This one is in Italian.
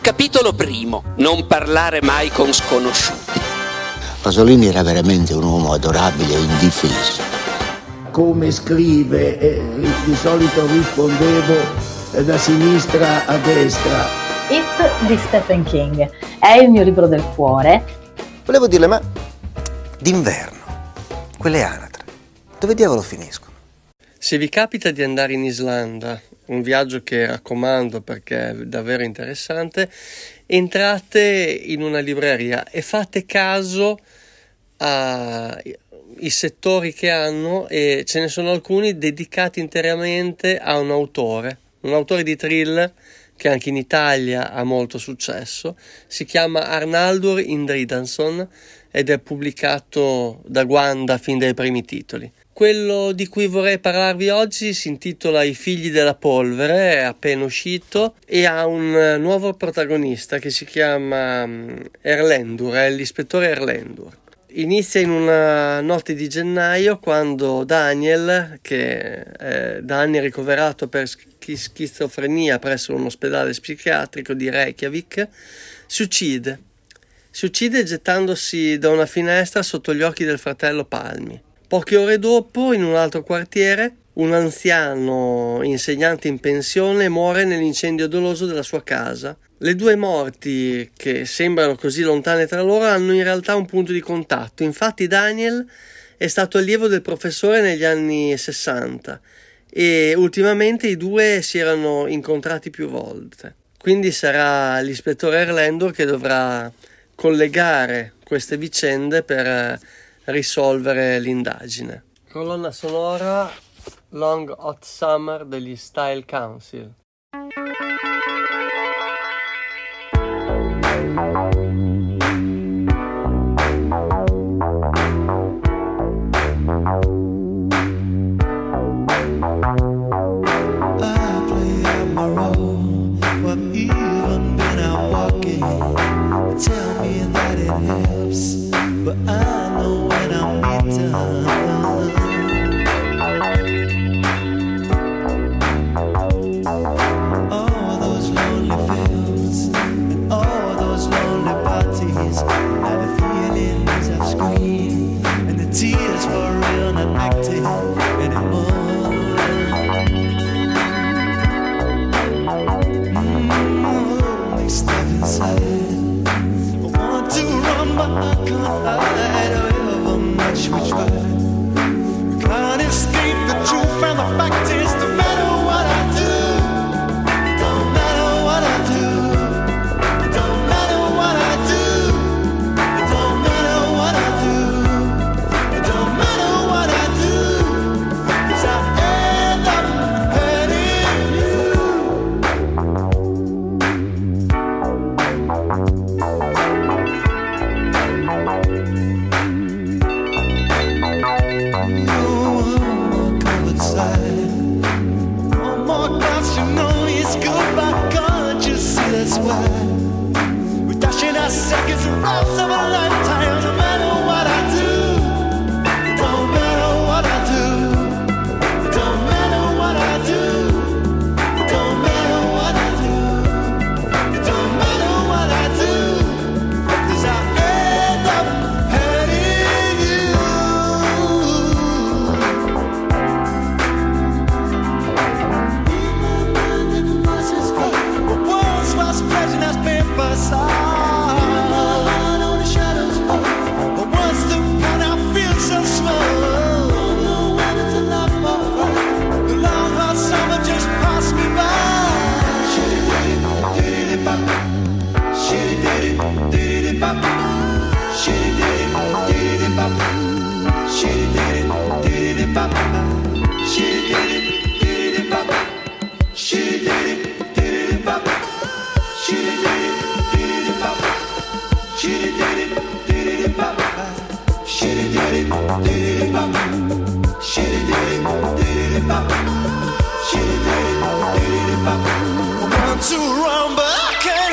Capitolo primo. Non parlare mai con sconosciuti. Pasolini era veramente un uomo adorabile e indifeso. Come scrive, eh, di solito rispondevo eh, da sinistra a destra. It di Stephen King è il mio libro del cuore. Volevo dirle, ma d'inverno, quelle anatre, dove diavolo finiscono? Se vi capita di andare in Islanda, un viaggio che raccomando perché è davvero interessante, entrate in una libreria e fate caso ai settori che hanno e ce ne sono alcuni dedicati interamente a un autore, un autore di thriller che anche in Italia ha molto successo, si chiama Arnaldur Indridansson ed è pubblicato da Guanda fin dai primi titoli. Quello di cui vorrei parlarvi oggi si intitola I figli della polvere, è appena uscito e ha un nuovo protagonista che si chiama mm, Erlendur, è l'ispettore Erlendur. Inizia in una notte di gennaio quando Daniel, che è da anni ricoverato per schizofrenia presso un ospedale psichiatrico di Reykjavik, si uccide. Si uccide gettandosi da una finestra sotto gli occhi del fratello Palmi. Poche ore dopo, in un altro quartiere, un anziano insegnante in pensione muore nell'incendio doloso della sua casa. Le due morti, che sembrano così lontane tra loro, hanno in realtà un punto di contatto. Infatti Daniel è stato allievo del professore negli anni 60 e ultimamente i due si erano incontrati più volte. Quindi sarà l'ispettore Erlendo che dovrà collegare queste vicende per risolvere l'indagine. Colonna sonora Long Hot Summer degli Style Council. done. much, much. To run, but I can't